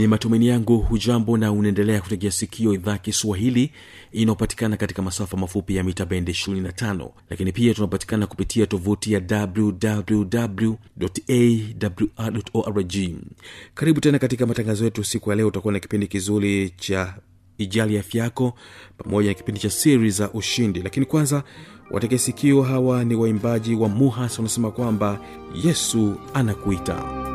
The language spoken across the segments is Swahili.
ni matumaini yangu hujambo na unaendelea kutegea sikio idhaa kiswahili inayopatikana katika masafa mafupi ya mita bendi 25 lakini pia tunapatikana kupitia tovuti ya wwwawrorg karibu tena katika matangazo yetu siku ya leo. Utakuwa na kipindi kizuri cha ijali afya yako pamoja na kipindi cha siri za ushindi. Lakini kwanza wategesikio hawa ni waimbaji wa muhas. Wanasema kwamba yesu anakuita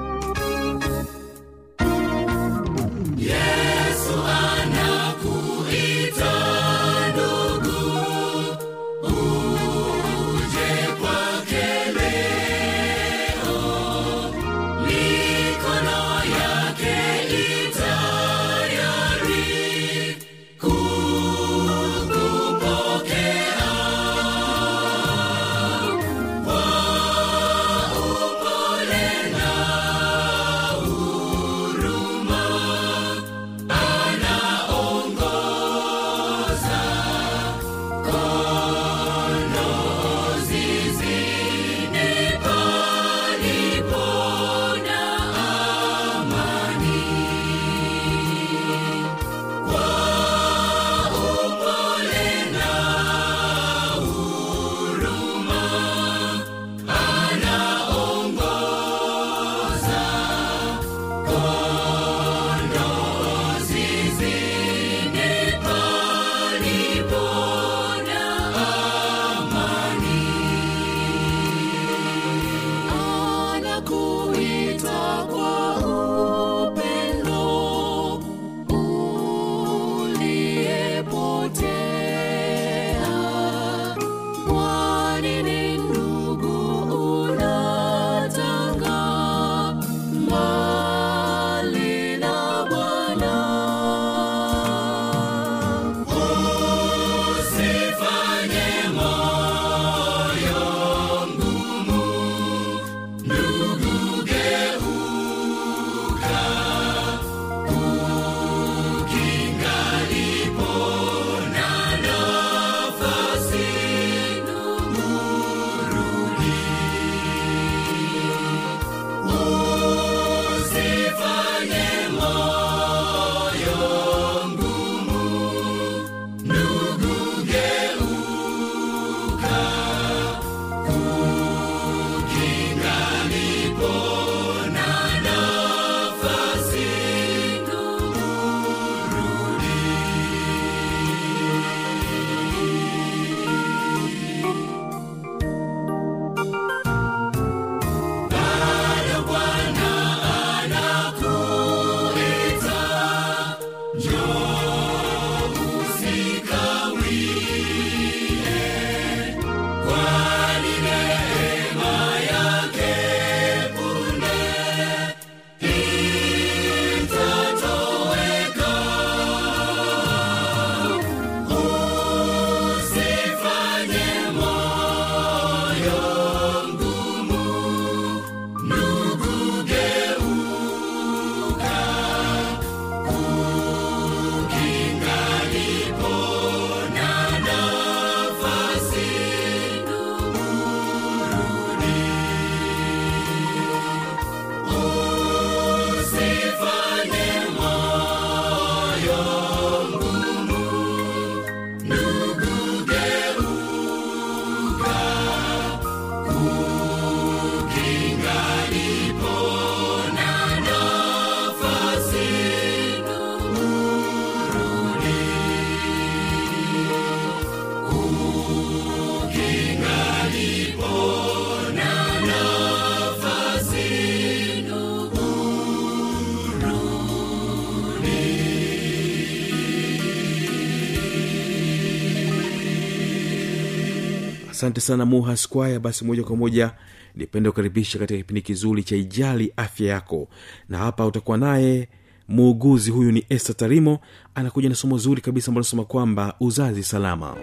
asante sana muha squire. Basi moja kwa moja nipende kukaribisha katika kipindi kizuri cha ijali afya yako. Na hapa utakuwa naye muuguzi huyu ni este tarimo anakuja na somo zuri kabisa ambalo nasema kwamba uzazi salama.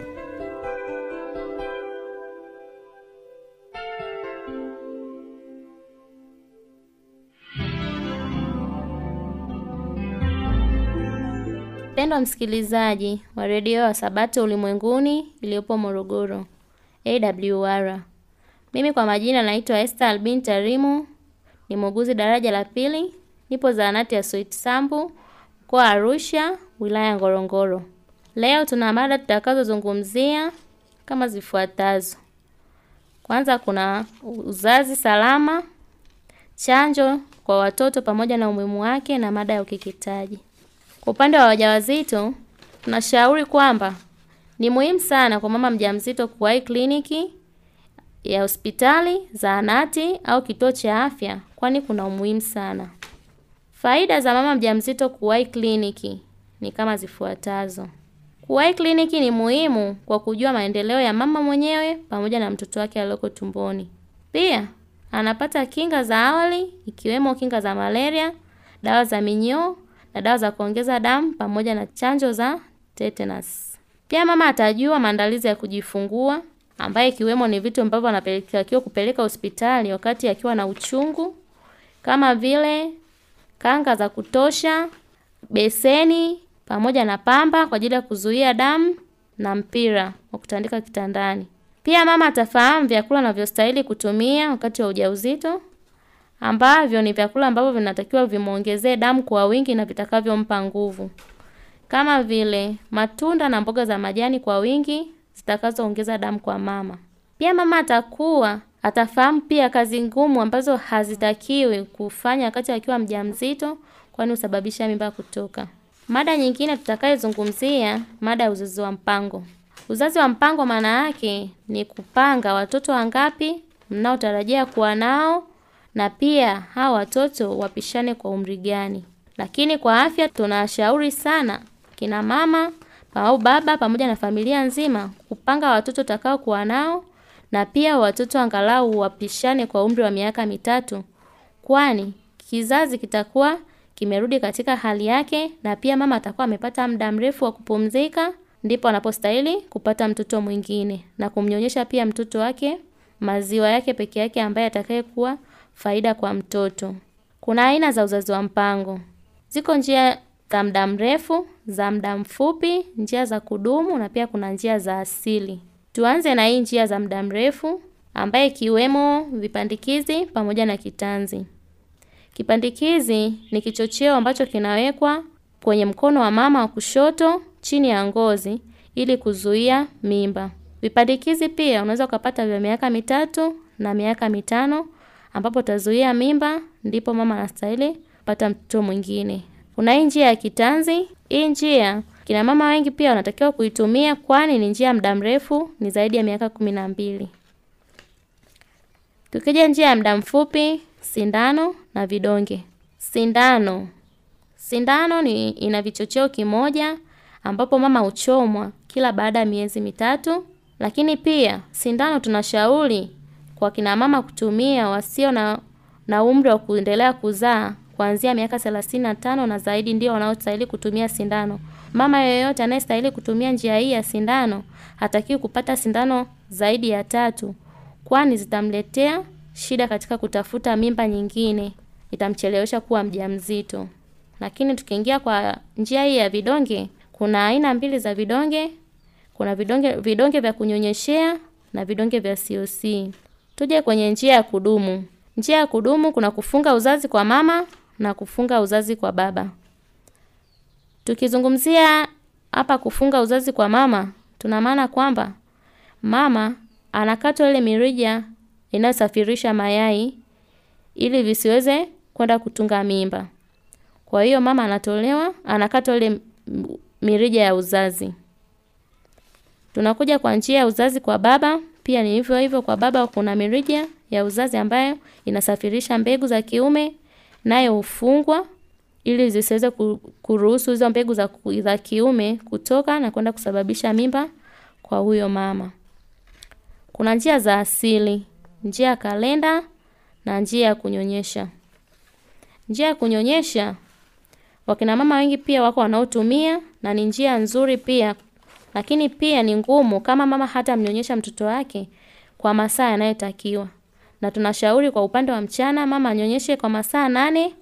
Mpendwa msikilizaji wa redio wa sabato ulimwenguni iliyopo morogoro awr mimi kwa majina naitwa este albin tarimu ni muuguzi daraja la pili. Nipo zahanati ya soit sambu mkoa arusha wilaya ngorongoro. Leo tuna mada tutakazozungumzia kama zifuatazo. Kwanza kuna uzazi salama chanjo kwa watoto pamoja na umuhimu wake na mada ya ukeketaji. Kwa upande wa wajawazito, tunashauri kwamba ni muhimu sana kwa mama mjamzito kuwahi kliniki ya hospitali, zahanati au kituo cha afya, kwani kuna umuhimu sana. Faida za mama mjamzito kuwahi kliniki ni kama zifuatazo. Kuwahi kliniki ni muhimu kwa kujua maendeleo ya mama mwenyewe pamoja na mtoto wake aliyoko tumboni. Pia anapata kinga za awali ikiwemo kinga za malaria, dawa za minyoo na dawa za kuongeza damu pamoja na chanjo za tetanus. Pia mama atajua maandalizi ya kujifungua ambaye ikiwemo ni vitu ambavyo anatakiwa kupeleka hospitali wakati akiwa na uchungu kama vile kanga za kutosha, beseni pamoja na pamba kwa ajili ya kuzuia damu na mpira wa kutandika kitandani. Pia mama atafahamu vyakula anavyostahili kutumia wakati wa ujauzito ambavyo ni vyakula ambavyo vinatakiwa vimwongezee damu kwa wingi na vitakavyompa nguvu, kama vile matunda na mboga za majani kwa wingi zitakazoongeza damu kwa mama. Pia mama atakuwa atafahamu pia kazi ngumu ambazo hazitakiwi kufanya wakati akiwa mjamzito, kwani husababisha mimba kutoka. Mada nyingine tutakayozungumzia mada ya uzazi wa mpango. Uzazi wa mpango maana yake ni kupanga watoto wangapi mnaotarajia kuwa nao na pia hawa watoto wapishane kwa umri gani. Lakini kwa afya tunashauri sana kina mama au baba pamoja na familia nzima kupanga watoto utakao kuwa nao na pia watoto angalau wapishane kwa umri wa miaka mitatu, kwani kizazi kitakuwa kimerudi katika hali yake na pia mama atakuwa amepata muda mrefu wa kupumzika, ndipo anapostahili kupata mtoto mwingine na kumnyonyesha pia mtoto wake maziwa yake peke yake ambaye atakayekuwa faida kwa mtoto. Kuna aina za uzazi wa mpango. Ziko njia za muda mrefu, za muda mfupi, njia za kudumu na pia kuna njia za asili. Tuanze na hii njia za muda mrefu ambaye ikiwemo vipandikizi pamoja na kitanzi. Kipandikizi ni kichocheo ambacho kinawekwa kwenye mkono wa mama wa kushoto chini ya ngozi ili kuzuia mimba. Vipandikizi pia unaweza ukapata vya miaka mitatu na miaka mitano ambapo utazuia mimba, ndipo mama anastahili kupata mtoto mwingine. Kuna hii njia ya kitanzi. Hii njia kina mama wengi pia wanatakiwa kuitumia, kwani ni njia ya muda mrefu, ni zaidi ya miaka kumi na mbili. Tukija njia ya muda mfupi, sindano na vidonge. Sindano, sindano ni ina vichocheo kimoja ambapo mama huchomwa kila baada ya miezi mitatu, lakini pia sindano tunashauri kwa kina mama kutumia wasio na, na umri wa kuendelea kuzaa kuanzia miaka thelathini na tano na zaidi ndio wanaostahili kutumia sindano. Mama yoyote anayestahili kutumia njia hii ya sindano hatakiwi kupata sindano zaidi ya tatu, kwani zitamletea shida katika kutafuta mimba nyingine, itamchelewesha kuwa mjamzito. Lakini tukiingia kwa njia hii ya vidonge, kuna aina mbili za vidonge. Kuna vidonge vidonge vya kunyonyeshea na vidonge vya COC. Tuje kwenye njia ya kudumu. Njia ya kudumu kuna kufunga uzazi kwa mama na kufunga uzazi kwa baba. Tukizungumzia hapa kufunga uzazi kwa mama, tuna maana kwamba mama anakatwa ile mirija inayosafirisha mayai ili visiweze kwenda kutunga mimba. Kwa hiyo mama anatolewa, anakatwa ile mirija ya uzazi. Tunakuja kwa njia ya uzazi kwa baba, pia ni hivyo hivyo kwa baba kuna mirija ya uzazi ambayo inasafirisha mbegu za kiume nayo hufungwa ili zisiweze kuruhusu hizo mbegu za, za kiume kutoka na kwenda kusababisha mimba kwa huyo mama. Kuna njia za asili, njia ya kalenda na njia ya kunyonyesha. Njia ya kunyonyesha wakina mama wengi pia wako wanaotumia na ni njia nzuri pia, lakini pia ni ngumu kama mama hata mnyonyesha mtoto wake kwa masaa yanayotakiwa. Na tunashauri kwa upande wa mchana mama anyonyeshe kwa masaa nane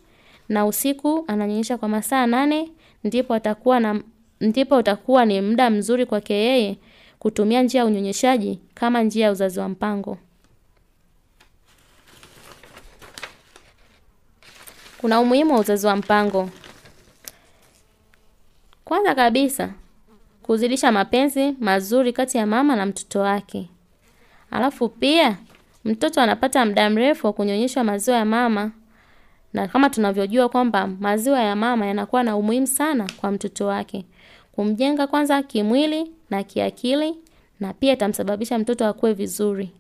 na usiku ananyonyesha kwa masaa nane ndipo atakuwa na ndipo utakuwa ni muda mzuri kwake yeye kutumia njia ya unyonyeshaji kama njia ya uzazi wa mpango. Kuna umuhimu wa uzazi wa mpango. Kwanza kabisa, kuzidisha mapenzi mazuri kati ya mama na mtoto wake. Alafu pia mtoto anapata muda mrefu wa kunyonyeshwa maziwa ya mama, na kama tunavyojua kwamba maziwa ya mama yanakuwa na umuhimu sana kwa mtoto wake, kumjenga kwanza kimwili na kiakili, na pia itamsababisha mtoto akue vizuri.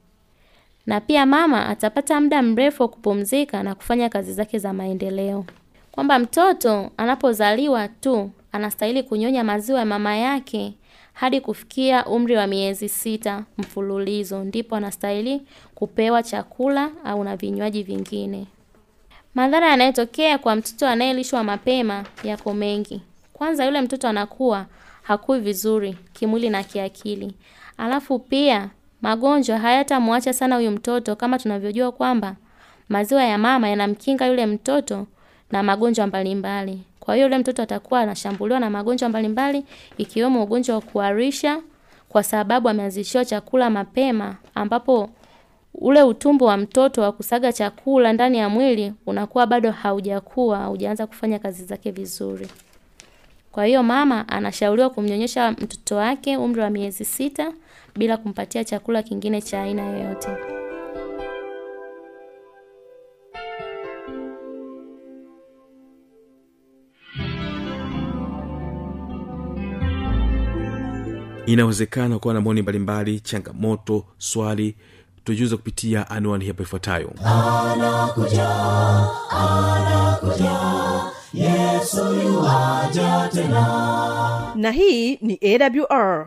Na pia mama atapata muda mrefu wa kupumzika na kufanya kazi zake za maendeleo. Kwamba mtoto anapozaliwa tu anastahili kunyonya maziwa ya mama yake hadi kufikia umri wa miezi sita mfululizo, ndipo anastahili kupewa chakula au na vinywaji vingine. Madhara yanayotokea kwa mtoto anayelishwa mapema yako mengi. Kwanza, yule mtoto anakuwa hakui vizuri kimwili na kiakili. Alafu pia magonjwa hayatamwacha sana huyu mtoto, kama tunavyojua kwamba maziwa ya mama yanamkinga yule mtoto na magonjwa mbalimbali. Kwa hiyo yule mtoto atakuwa anashambuliwa na magonjwa mbalimbali ikiwemo ugonjwa wa kuharisha kwa sababu ameanzishiwa chakula mapema ambapo ule utumbo wa mtoto wa kusaga chakula ndani ya mwili unakuwa bado haujakuwa, haujaanza kufanya kazi zake vizuri. Kwa hiyo mama anashauriwa kumnyonyesha mtoto wake umri wa miezi sita bila kumpatia chakula kingine cha aina yoyote. Inawezekana kuwa na maoni mbalimbali changamoto swali. Tujuze kupitia anwani hapo ifuatayo. Yesu yuwaja tena. Na hii ni awr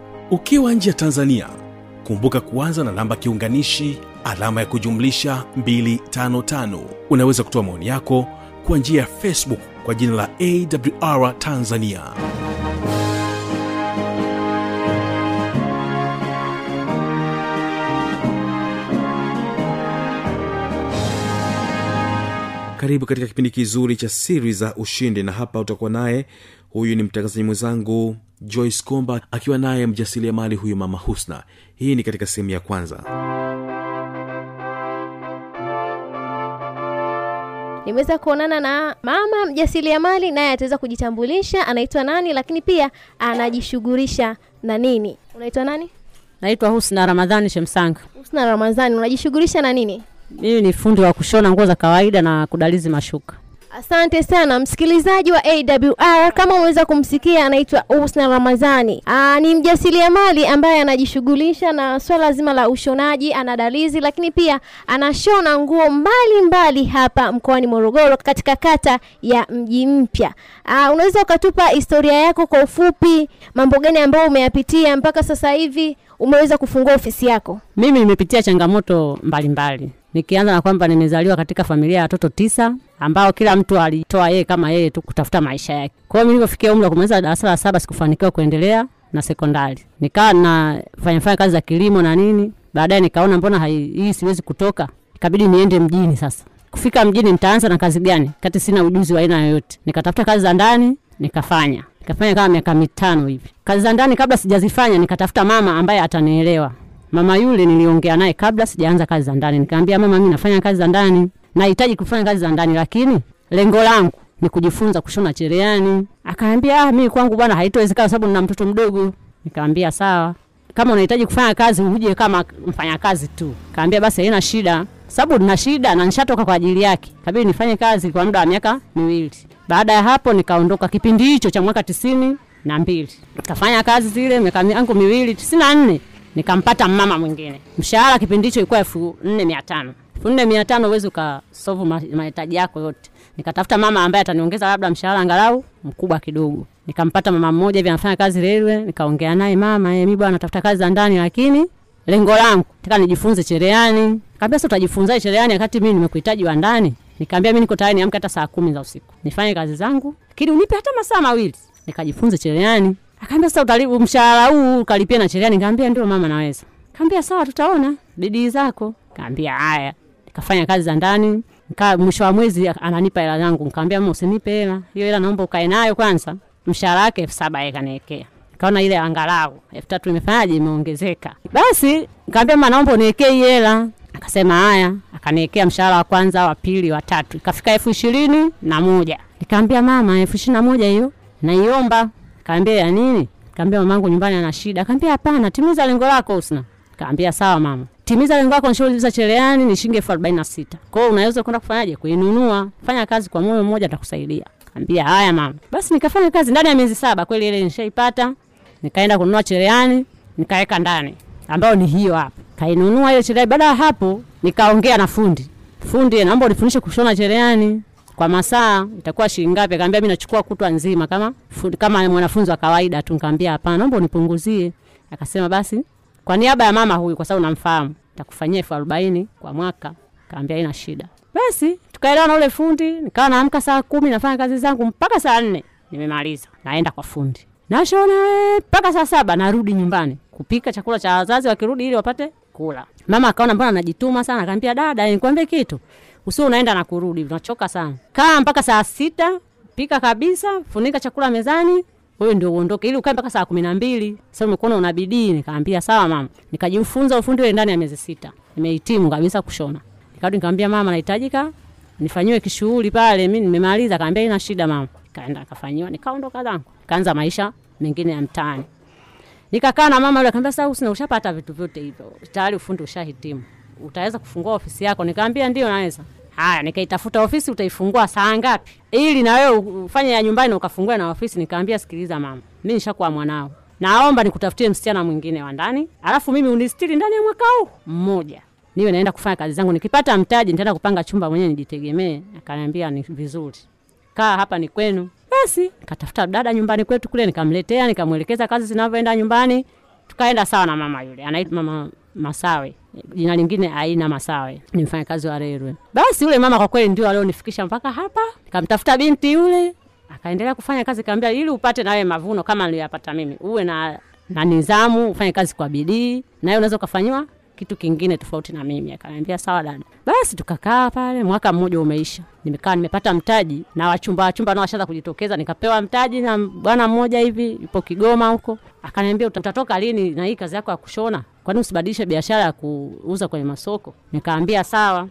ukiwa nje ya tanzania kumbuka kuanza na namba kiunganishi alama ya kujumlisha 255 unaweza kutoa maoni yako kwa njia ya facebook kwa jina la awr tanzania. Karibu katika kipindi kizuri cha siri za ushindi na hapa utakuwa naye. Huyu ni mtangazaji mwenzangu joyce komba akiwa naye mjasiriamali huyu mama husna. Hii ni katika sehemu ya kwanza. Nimeweza kuonana na mama mjasiriamali naye ataweza kujitambulisha. Anaitwa nani? Lakini pia anajishughulisha na nini? Unaitwa nani? Naitwa Husna Ramadhani Shemsanga. husna ramadhani unajishughulisha na nini? Mimi ni fundi wa kushona nguo za kawaida na kudalizi mashuka. Asante sana. Msikilizaji wa awr kama umeweza kumsikia anaitwa usna ramadhani. Aa, ni mjasiriamali ambaye anajishughulisha na swala zima la ushonaji anadalizi lakini pia anashona nguo mbalimbali mbali hapa mkoani morogoro katika kata ya mji mpya. Unaweza ukatupa historia yako kwa ufupi mambo gani ambayo umeyapitia mpaka sasa hivi umeweza kufungua ofisi yako? Mimi nimepitia changamoto mbalimbali. mbali. Nikianza na kwamba nimezaliwa katika familia ya watoto tisa ambao kila mtu alitoa yeye kama yeye tu kutafuta maisha yake. Kwa hiyo mimi nilipofikia umri wa kumaliza darasa la saba sikufanikiwa kuendelea na sekondari. Nikawa nafanya fanya kazi za kilimo na nini. Baadaye nikaona mbona hii siwezi kutoka. Ikabidi niende mjini sasa. Kufika mjini nitaanza na kazi gani? Kati sina ujuzi wa aina yoyote. Nikatafuta kazi za ndani, nikafanya. Nikafanya kama miaka mitano hivi. Kazi za ndani kabla sijazifanya nikatafuta mama ambaye atanielewa. Mama yule niliongea naye kabla sijaanza kazi za ndani. Nikamwambia mama, mimi nafanya kazi za ndani. nahitaji kufanya kazi za ndani, lakini lengo langu ni kujifunza kushona cherehani. Akaambia ah, mimi kwangu bwana haitowezekana sababu nina mtoto mdogo. Nikamwambia sawa, kama unahitaji kufanya kazi uje kama mfanyakazi tu. Kaambia basi haina shida, sababu nina shida na nishatoka kwa ajili yake, kabidi nifanye kazi kwa muda wa miaka miwili. Baada ya hapo nikaondoka kipindi hicho cha mwaka tisini na mbili nikafanya kazi zile miaka yangu miwili. tisini na nne nikampata mama mwingine, mshahara kipindi hicho ilikuwa elfu nne mia tano elfu nne mia tano uwezi ukasovu mahitaji yako yote. Nikatafuta mama ambaye ataniongeza labda mshahara angalau mkubwa kidogo. Nikampata mama mmoja hivi anafanya kazi railway, nikaongea naye, mama, eh, mimi bwana natafuta kazi za ndani, lakini lengo langu nataka nijifunze cherehani. Kaambia sasa utajifunzaje cherehani wakati mimi nimekuhitaji wa ndani? Nikaambia mimi niko tayari niamke hata saa kumi za usiku nifanye kazi zangu, lakini unipe hata masaa mawili nikajifunze cherehani. Akaambia sasa utalipa mshahara huu ukalipia na cherehani. Nikamwambia ndio mama, naweza. Kaambia sawa, tutaona bidii zako. Kaambia haya, nikafanya kazi za ndani nika mwisho wa mwezi ananipa hela yangu. Nikamwambia mama, usinipe hela hiyo, hela naomba ukae nayo kwanza. Mshahara wake elfu saba yeye kaniwekea, kaona ile angalau elfu tatu imefanyaje, imeongezeka. Basi nikamwambia mama, naomba uniwekee hii hela. Akasema haya, akaniwekea mshahara wa kwanza, wa pili, wa tatu, ikafika elfu ishirini na moja. Nikamwambia mama, elfu ishirini na moja hiyo naiomba. Kaambia ya nini? Kaambia mamangu nyumbani ana shida. Kaambia hapana, timiza lengo lako Husna. Kaambia sawa mama. Timiza lengo lako nishughuli cheleani ni shilingi elfu arobaini na sita. Kwa hiyo unaweza kwenda kufanyaje? Kuinunua. Fanya kazi kwa moyo mmoja atakusaidia. Kaambia haya mama. Basi nikafanya kazi ndani ya miezi saba kweli ile nishaipata. Nikaenda kununua cheleani, nikaweka ndani ambayo ni hiyo hapa. Kainunua ile cheleani. Baada ya hapo nikaongea na fundi. Fundi, naomba unifundishe kushona cherehani kwa masaa itakuwa shilingi ngapi? Akaambia mimi nachukua kutwa nzima kama kama mwanafunzi wa kawaida tu. Nikamwambia hapana, naomba unipunguzie. Akasema basi kwa niaba ya mama huyu, kwa sababu namfahamu, nitakufanyia elfu arobaini kwa mwaka. Kaambia haina shida. Basi tukaelewa na ule fundi, nikawa naamka saa kumi nafanya kazi zangu mpaka saa nne nimemaliza, naenda kwa fundi nashona mpaka saa saba narudi nyumbani kupika chakula cha wazazi wakirudi, ili wapate kula. Mama akaona mbona najituma sana, akaambia dada, nikwambie kitu usio unaenda na kurudi, unachoka sana. Kaa mpaka saa sita, pika kabisa, funika chakula mezani, wewe ndio uondoke, ili ukae mpaka saa kumi na mbili. Sasa umekuona una bidii. Nikaambia sawa mama, nikajifunza ufundi ule ndani ya miezi sita, nimehitimu kabisa kushona. Nikarudi nikamwambia mama, nahitajika nifanyiwe kishughuli pale, mimi nimemaliza. Kaambia ina shida mama. Kaenda kafanyiwa, nikaondoka zangu, kaanza maisha mengine ya mtaani. Nikakaa na mama yule, akaambia sasa, usina ushapata vitu vyote hivyo, tayari ufundi ushahitimu utaweza kufungua ofisi yako? Nikamwambia ndio naweza. Haya, nikaitafuta ofisi, utaifungua saa ngapi ili na wewe ufanye ya nyumbani ukafungua na ofisi? Nikamwambia sikiliza mama, mimi nishakuwa mwanao, naomba nikutafutie msichana mwingine wa ndani, alafu mimi unistiri ndani ya mwaka huu mmoja, niwe naenda kufanya kazi zangu, nikipata mtaji nitaenda kupanga chumba mwenyewe nijitegemee. Akaniambia ni vizuri, kaa hapa ni kwenu. Basi nikatafuta dada nyumbani kwetu kule, nikamletea, nikamwelekeza kazi zinavyoenda nyumbani, tukaenda sawa na mama yule, anaitwa mama Masawe, jina lingine Aina Masawe, ni mfanyakazi wa railway. Basi yule mama kwa kweli ndio alionifikisha mpaka hapa. Nikamtafuta binti yule, akaendelea kufanya kazi, kaambia ili upate nawe mavuno kama niliyopata mimi, uwe na na nidhamu, ufanye kazi kwa bidii, na wewe unaweza ukafanyiwa kitu kingine tofauti na mimi. Akaniambia sawa dada. Basi tukakaa pale, mwaka mmoja umeisha, nimekaa nimepata mtaji na wachumba wachumba nao washaanza kujitokeza, nikapewa mtaji na bwana mmoja hivi yupo Kigoma huko, akaniambia utatoka lini na hii kazi yako ya kushona, kwani usibadilishe biashara ya kuuza kwenye masoko? Nikaambia sawa.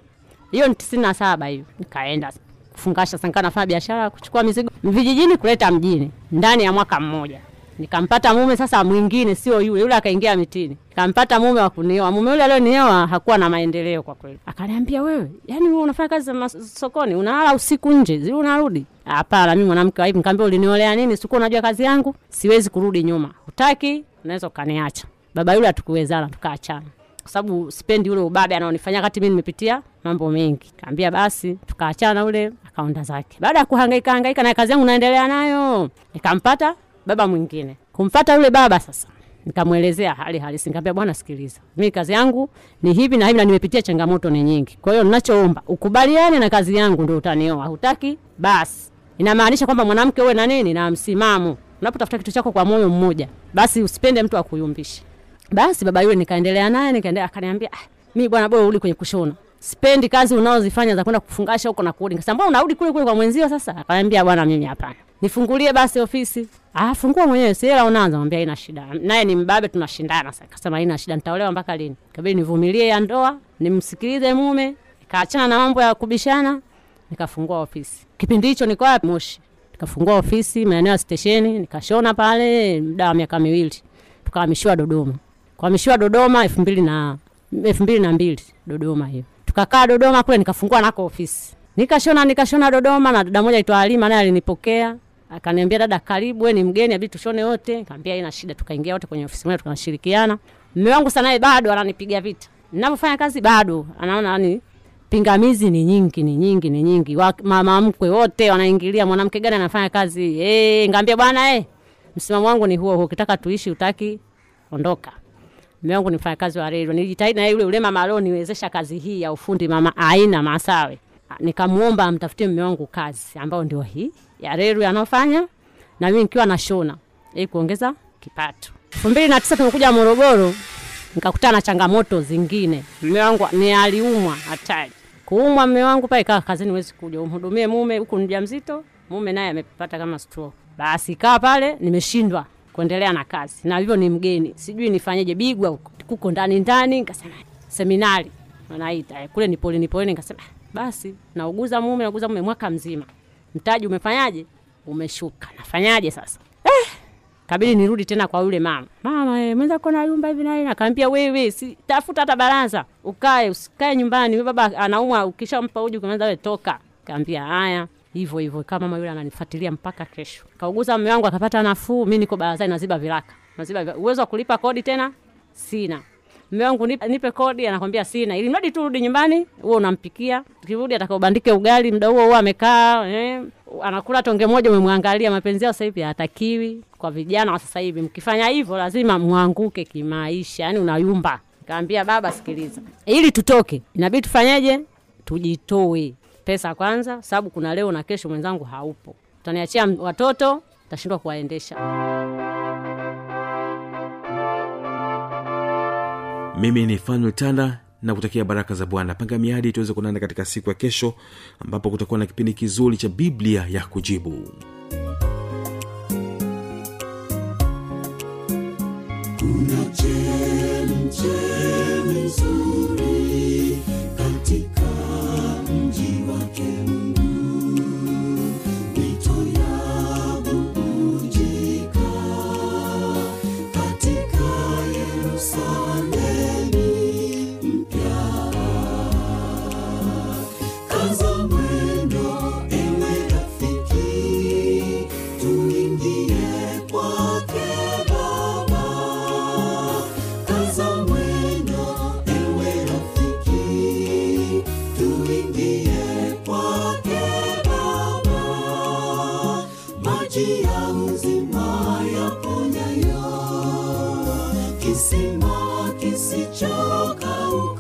Hiyo ni tisini na saba hiyo, nikaenda kufungasha sanka, nafanya biashara ya kuchukua mizigo vijijini kuleta mjini ndani ya mwaka mmoja nikampata mume sasa mwingine, sio yule yule, akaingia mitini. Nikampata mume wa kunioa. Mume yule alioniewa hakuwa na maendeleo kwa kweli. Akaniambia, wewe, yani wewe unafanya kazi za sokoni, unalala usiku nje, zile unarudi? Hapana, mimi mwanamke wa hivi. Nikamwambia, uliniolea nini? Sikuwa unajua kazi yangu, siwezi kurudi nyuma. Hutaki, unaweza ukaniacha. Baba yule hatukuwezana, tukaachana kwa sababu sipendi ule ubabe anaonifanya kati mimi nimepitia mambo mengi. Kaambia basi, tukaachana, ule akaonda zake. Baada ya kuhangaika hangaika na kazi yangu naendelea nayo, nikampata baba mwingine. Kumpata yule baba sasa, nikamwelezea hali halisi. Nikamwambia bwana, sikiliza, mimi kazi yangu ni hivi na hivi na nimepitia changamoto ni nyingi. Kwa hiyo ninachoomba ukubaliane na kazi yangu ndio utanioa. Hutaki? Basi. Inamaanisha kwamba mwanamke uwe na nini na msimamo. Unapotafuta kitu chako kwa moyo mmoja, basi usipende mtu akuyumbishe. Basi baba yule nikaendelea naye, nikaendelea akaniambia, ah, mimi bwana, bora urudi kwenye kushona. Sipendi kazi unaozifanya za kwenda kufungasha huko na kurudi. Nikasema, mbona unarudi kule kule kwa mwenzio sasa? Akaniambia, bwana, mimi hapana. Nifungulie basi ofisi. Ah, fungua mwenyewe, si hela unaanza. Mwambia haina shida. Naye ni mbabe, tunashindana sasa. Akasema haina shida, nitaolewa mpaka lini? Kabidi nivumilie ya ndoa, nimsikilize mume. nikaachana na mambo ya kubishana, nikafungua ofisi. Kipindi hicho niko wapi? Moshi. Nikafungua ofisi maeneo ya stesheni, nikashona pale muda wa miaka miwili, tukahamishiwa Dodoma. Kuhamishiwa Dodoma elfu mbili na elfu mbili na mbili Dodoma hiyo, tukakaa Dodoma kule, nikafungua nako ofisi nikashona nikashona Dodoma, na dada moja aitwa Halima naye alinipokea akaniambia, dada, karibu, wewe ni mgeni, abidi tushone wote. Nikamwambia haina shida, tukaingia wote kwenye ofisi moja tukashirikiana. Mume wangu sanaye bado ananipiga vita ninapofanya kazi, bado anaona yani pingamizi ni nyingi ni nyingi ni nyingi, mama mkwe wote wanaingilia, mwanamke gani anafanya kazi eh, ngambia bwana eh, msimamo wangu ni huo huo, ukitaka tuishi, utaki ondoka. Mume wangu ni mfanyakazi wa reli. nilijitahidi na yule yule mama alioniwezesha kazi hii ya ufundi, mama Aina Masawe, nikamuomba amtafutie mume wangu kazi ambayo ndio hii ya reli anofanya, na mimi nikiwa nashona ili kuongeza kipato. elfu mbili na tisa tumekuja Morogoro, nikakutana na changamoto zingine. Mume wangu ni aliumwa hatari, kuumwa mume wangu pale, kaa kazini huwezi kuja umhudumie mume, huku ni mjamzito, mume naye amepata kama stroke. Basi kaa pale nimeshindwa kuendelea na kazi, na hivyo ni mgeni, sijui nifanyeje. Bigwa kuko ndani ndani, nikasema seminari. Wanaita eh, kule ni pole ni nikasema "Ah, basi nauguza mume, nauguza mume mwaka mzima, mtaji umefanyaje? Umeshuka, nafanyaje sasa? kabidi nirudi tena kwa yule mama. Mama eh, mwenza kona yumba hivi na hivi akaambia wewe si tafuta hata baraza. Ukae usikae nyumbani. Baba anaumwa ukishampa uji ukianza wewe toka. Kaambia haya hivyo hivyo kama mama yule ananifuatilia mpaka kesho. Kauguza mume wangu akapata nafuu mimi niko barazani naziba viraka. Naziba uwezo wa kulipa kodi tena? Sina. Mume wangu nipe, nipe kodi anakwambia sina. Ili mradi tu rudi nyumbani wewe unampikia. Ukirudi atakaubandike ugali muda huo huo amekaa eh, anakula tonge moja umemwangalia. Mapenzi yao sasa hivi hatakiwi kwa vijana wa sasa hivi. Mkifanya hivyo lazima mwanguke kimaisha. Yani unayumba. Kaambia baba sikiliza. Ili tutoke inabidi tufanyeje? Tujitoe pesa kwanza sababu kuna leo na kesho mwenzangu haupo. Utaniachia watoto tashindwa kuwaendesha. Mimi ni fanuel tanda na kutakia baraka za bwana. Panga miadi tuweze kuonana katika siku ya kesho ambapo kutakuwa na kipindi kizuri cha biblia ya kujibu. Tuna chemchemi nzuri kisima kisichokauka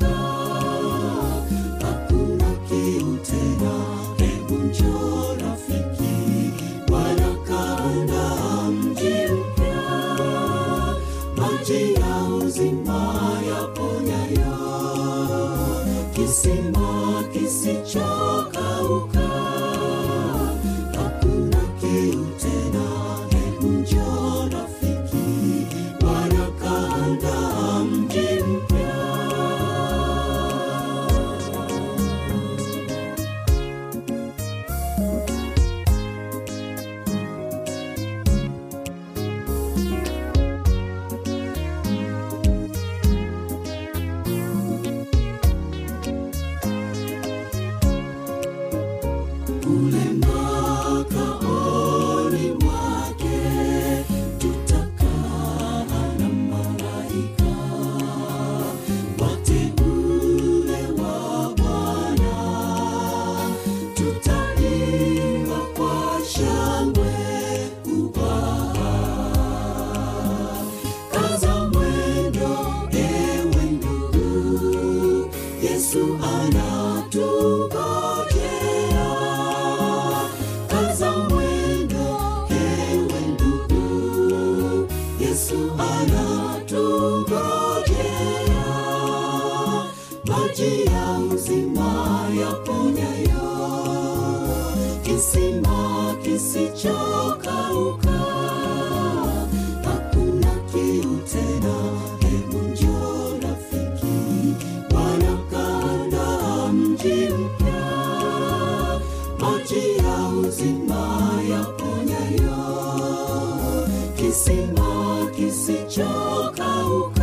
mji mpya, maji ya uzima yaponyayo, kisima kisichokauka